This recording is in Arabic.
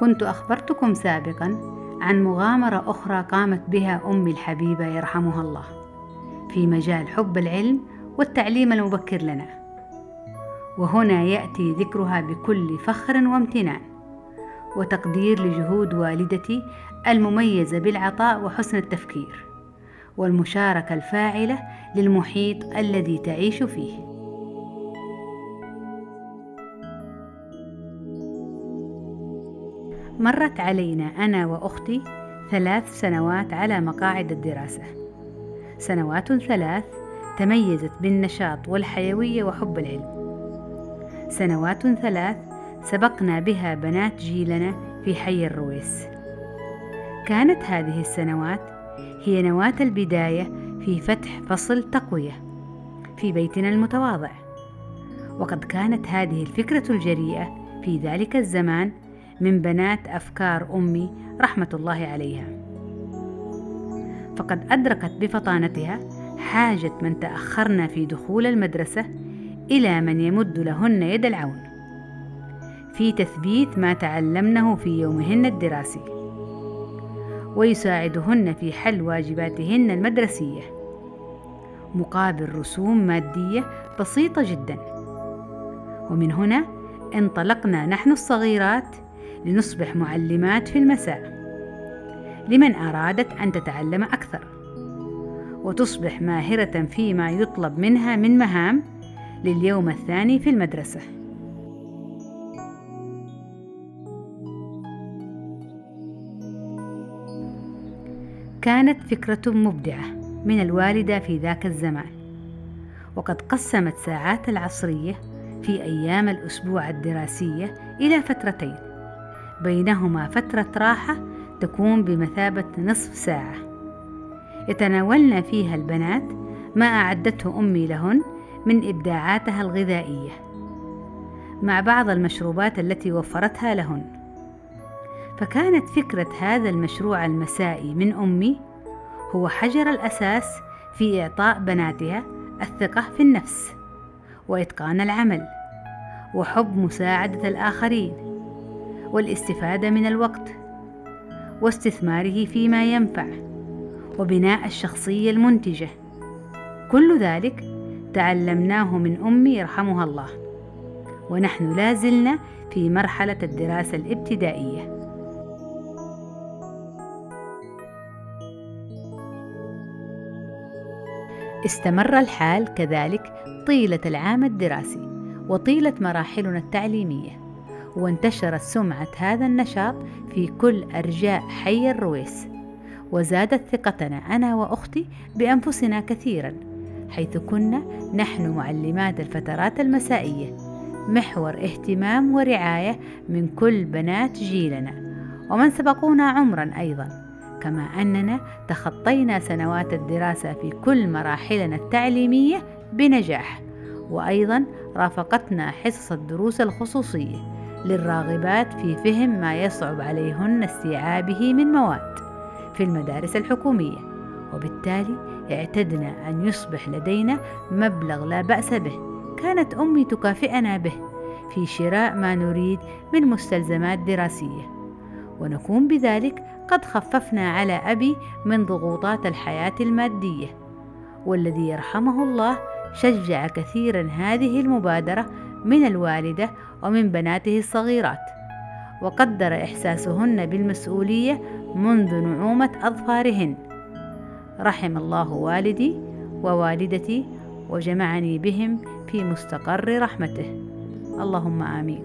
كنت أخبرتكم سابقا عن مغامرة أخرى قامت بها أمي الحبيبة يرحمها الله في مجال حب العلم والتعليم المبكر لنا. وهنا يأتي ذكرها بكل فخر وامتنان وتقدير لجهود والدتي المميزة بالعطاء وحسن التفكير والمشاركة الفاعلة للمحيط الذي تعيش فيه. مرت علينا أنا وأختي ثلاث سنوات على مقاعد الدراسة. سنوات ثلاث تميزت بالنشاط والحيوية وحب العلم. سنوات ثلاث سبقنا بها بنات جيلنا في حي الرويس. كانت هذه السنوات هي نواة البداية في فتح فصل تقوية في بيتنا المتواضع. وقد كانت هذه الفكرة الجريئة في ذلك الزمان من بنات أفكار أمي رحمة الله عليها. فقد أدركت بفطانتها حاجة من تأخرنا في دخول المدرسة إلى من يمد لهن يد العون. في تثبيت ما تعلمنه في يومهن الدراسي. ويساعدهن في حل واجباتهن المدرسية. مقابل رسوم مادية بسيطة جدا. ومن هنا انطلقنا نحن الصغيرات لنصبح معلمات في المساء. لمن أرادت أن تتعلم أكثر؟ وتصبح ماهرة فيما يطلب منها من مهام لليوم الثاني في المدرسة. كانت فكرة مبدعة من الوالدة في ذاك الزمان وقد قسمت ساعات العصرية في أيام الأسبوع الدراسية إلى فترتين. بينهما فترة راحة تكون بمثابة نصف ساعة. يتناولن فيها البنات ما أعدته أمي لهن من إبداعاتها الغذائية مع بعض المشروبات التي وفرتها لهن. فكانت فكرة هذا المشروع المسائي من أمي هو حجر الأساس في إعطاء بناتها الثقة في النفس وإتقان العمل وحب مساعدة الآخرين. والاستفادة من الوقت واستثماره فيما ينفع وبناء الشخصية المنتجة. كل ذلك تعلمناه من أمي يرحمها الله. ونحن لا زلنا في مرحلة الدراسة الابتدائية. استمر الحال كذلك طيلة العام الدراسي وطيلة مراحلنا التعليمية. وانتشرت سمعة هذا النشاط في كل أرجاء حي الرويس. وزادت ثقتنا أنا وأختي بأنفسنا كثيرا حيث كنا نحن معلمات الفترات المسائية محور اهتمام ورعاية من كل بنات جيلنا ومن سبقونا عمرا أيضا. كما أننا تخطينا سنوات الدراسة في كل مراحلنا التعليمية بنجاح وأيضا رافقتنا حصص الدروس الخصوصية. للراغبات في فهم ما يصعب عليهن استيعابه من مواد في المدارس الحكومية وبالتالي اعتدنا أن يصبح لدينا مبلغ لا بأس به كانت أمي تكافئنا به في شراء ما نريد من مستلزمات دراسية. ونكون بذلك قد خففنا على أبي من ضغوطات الحياة المادية والذي يرحمه الله شجع كثيرا هذه المبادرة من الوالدة ومن بناته الصغيرات. وقدر إحساسهن بالمسؤولية منذ نعومة أظفارهن. رحم الله والدي ووالدتي وجمعني بهم في مستقر رحمته. اللهم آمين.